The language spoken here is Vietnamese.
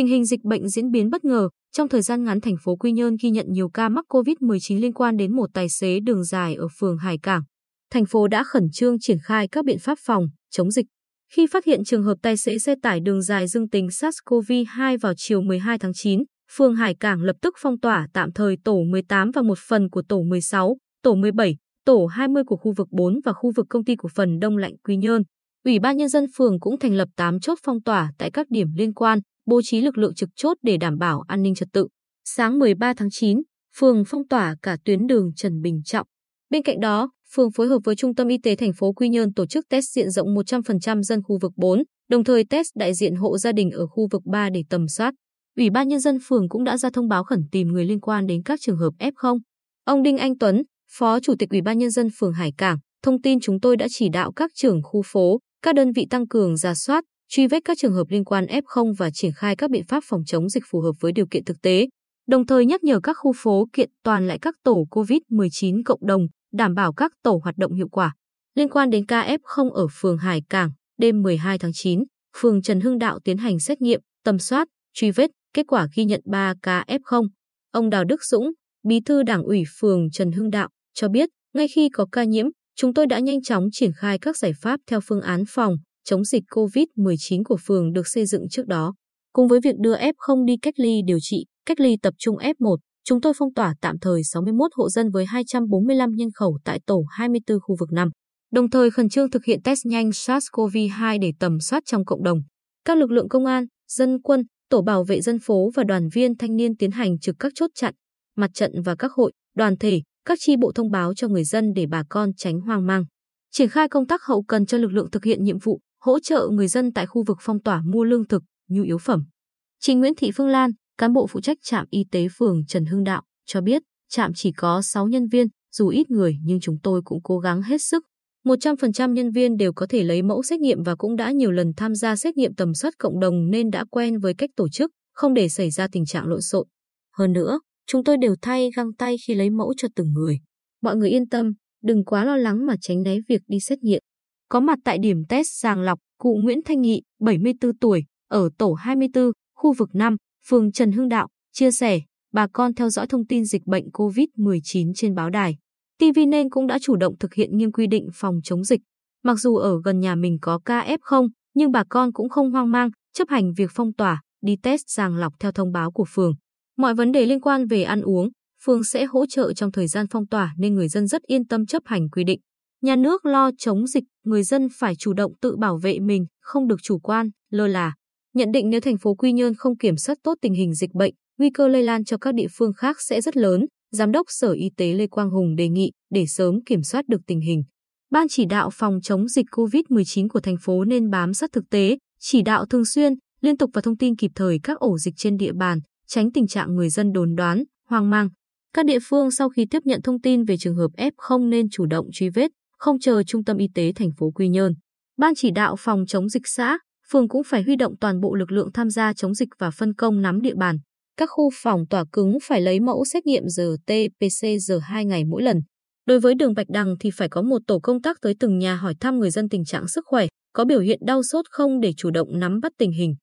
Tình hình dịch bệnh diễn biến bất ngờ, trong thời gian ngắn thành phố Quy Nhơn ghi nhận nhiều ca mắc COVID-19 liên quan đến một tài xế đường dài ở phường Hải Cảng. Thành phố đã khẩn trương triển khai các biện pháp phòng, chống dịch. Khi phát hiện trường hợp tài xế xe tải đường dài dương tính SARS-CoV-2 vào chiều 12 tháng 9, phường Hải Cảng lập tức phong tỏa tạm thời tổ 18 và một phần của tổ 16, tổ 17, tổ 20 của khu vực 4 và khu vực công ty cổ phần Đông Lạnh Quy Nhơn. Ủy ban nhân dân phường cũng thành lập 8 chốt phong tỏa tại các điểm liên quan, bố trí lực lượng trực chốt để đảm bảo an ninh trật tự. Sáng 13 tháng 9, phường phong tỏa cả tuyến đường Trần Bình Trọng. Bên cạnh đó, phường phối hợp với Trung tâm Y tế thành phố Quy Nhơn tổ chức test diện rộng 100% dân khu vực 4, đồng thời test đại diện hộ gia đình ở khu vực 3 để tầm soát. Ủy ban nhân dân phường cũng đã ra thông báo khẩn tìm người liên quan đến các trường hợp F0. Ông Đinh Anh Tuấn, Phó Chủ tịch Ủy ban nhân dân phường Hải Cảng, thông tin chúng tôi đã chỉ đạo các trưởng khu phố, các đơn vị tăng cường giả soát, truy vết các trường hợp liên quan F0 và triển khai các biện pháp phòng chống dịch phù hợp với điều kiện thực tế, đồng thời nhắc nhở các khu phố kiện toàn lại các tổ COVID-19 cộng đồng, đảm bảo các tổ hoạt động hiệu quả. Liên quan đến ca F0 ở phường Hải Cảng, đêm 12 tháng 9, phường Trần Hưng Đạo tiến hành xét nghiệm, tầm soát, truy vết, kết quả ghi nhận 3 ca F0. Ông Đào Đức Dũng, Bí thư Đảng ủy phường Trần Hưng Đạo, cho biết, ngay khi có ca nhiễm, chúng tôi đã nhanh chóng triển khai các giải pháp theo phương án phòng, chống dịch COVID-19 của phường được xây dựng trước đó. Cùng với việc đưa F0 đi cách ly điều trị, cách ly tập trung F1, chúng tôi phong tỏa tạm thời 61 hộ dân với 245 nhân khẩu tại tổ 24 khu vực 5. Đồng thời khẩn trương thực hiện test nhanh SARS-CoV-2 để tầm soát trong cộng đồng. Các lực lượng công an, dân quân, tổ bảo vệ dân phố và đoàn viên thanh niên tiến hành trực các chốt chặn, mặt trận và các hội, đoàn thể, các chi bộ thông báo cho người dân để bà con tránh hoang mang. Triển khai công tác hậu cần cho lực lượng thực hiện nhiệm vụ, hỗ trợ người dân tại khu vực phong tỏa mua lương thực, nhu yếu phẩm. Chị Nguyễn Thị Phương Lan, cán bộ phụ trách trạm y tế phường Trần Hưng Đạo, cho biết trạm chỉ có 6 nhân viên, dù ít người nhưng chúng tôi cũng cố gắng hết sức. 100% nhân viên đều có thể lấy mẫu xét nghiệm và cũng đã nhiều lần tham gia xét nghiệm tầm soát cộng đồng nên đã quen với cách tổ chức, không để xảy ra tình trạng lộn xộn. Hơn nữa, chúng tôi đều thay găng tay khi lấy mẫu cho từng người. Mọi người yên tâm, đừng quá lo lắng mà tránh né việc đi xét nghiệm. Có mặt tại điểm test sàng lọc, cụ Nguyễn Thanh Nghị, 74 tuổi, ở tổ 24, khu vực 5, phường Trần Hưng Đạo, chia sẻ, bà con theo dõi thông tin dịch bệnh COVID-19 trên báo đài. TV nên cũng đã chủ động thực hiện nghiêm quy định phòng chống dịch. Mặc dù ở gần nhà mình có ca F0, nhưng bà con cũng không hoang mang, chấp hành việc phong tỏa, đi test sàng lọc theo thông báo của phường. Mọi vấn đề liên quan về ăn uống, phường sẽ hỗ trợ trong thời gian phong tỏa nên người dân rất yên tâm chấp hành quy định. Nhà nước lo chống dịch, người dân phải chủ động tự bảo vệ mình, không được chủ quan, lơ là. Nhận định nếu thành phố Quy Nhơn không kiểm soát tốt tình hình dịch bệnh, nguy cơ lây lan cho các địa phương khác sẽ rất lớn, Giám đốc Sở Y tế Lê Quang Hùng đề nghị để sớm kiểm soát được tình hình. Ban chỉ đạo phòng chống dịch COVID-19 của thành phố nên bám sát thực tế, chỉ đạo thường xuyên, liên tục và thông tin kịp thời các ổ dịch trên địa bàn, tránh tình trạng người dân đồn đoán, hoang mang. Các địa phương sau khi tiếp nhận thông tin về trường hợp F0 nên chủ động truy vết, không chờ Trung tâm Y tế thành phố Quy Nhơn. Ban chỉ đạo phòng chống dịch xã, phường cũng phải huy động toàn bộ lực lượng tham gia chống dịch và phân công nắm địa bàn. Các khu phòng tỏa cứng phải lấy mẫu xét nghiệm RT-PCR 2 ngày mỗi lần. Đối với đường Bạch Đằng thì phải có một tổ công tác tới từng nhà hỏi thăm người dân tình trạng sức khỏe, có biểu hiện đau sốt không để chủ động nắm bắt tình hình.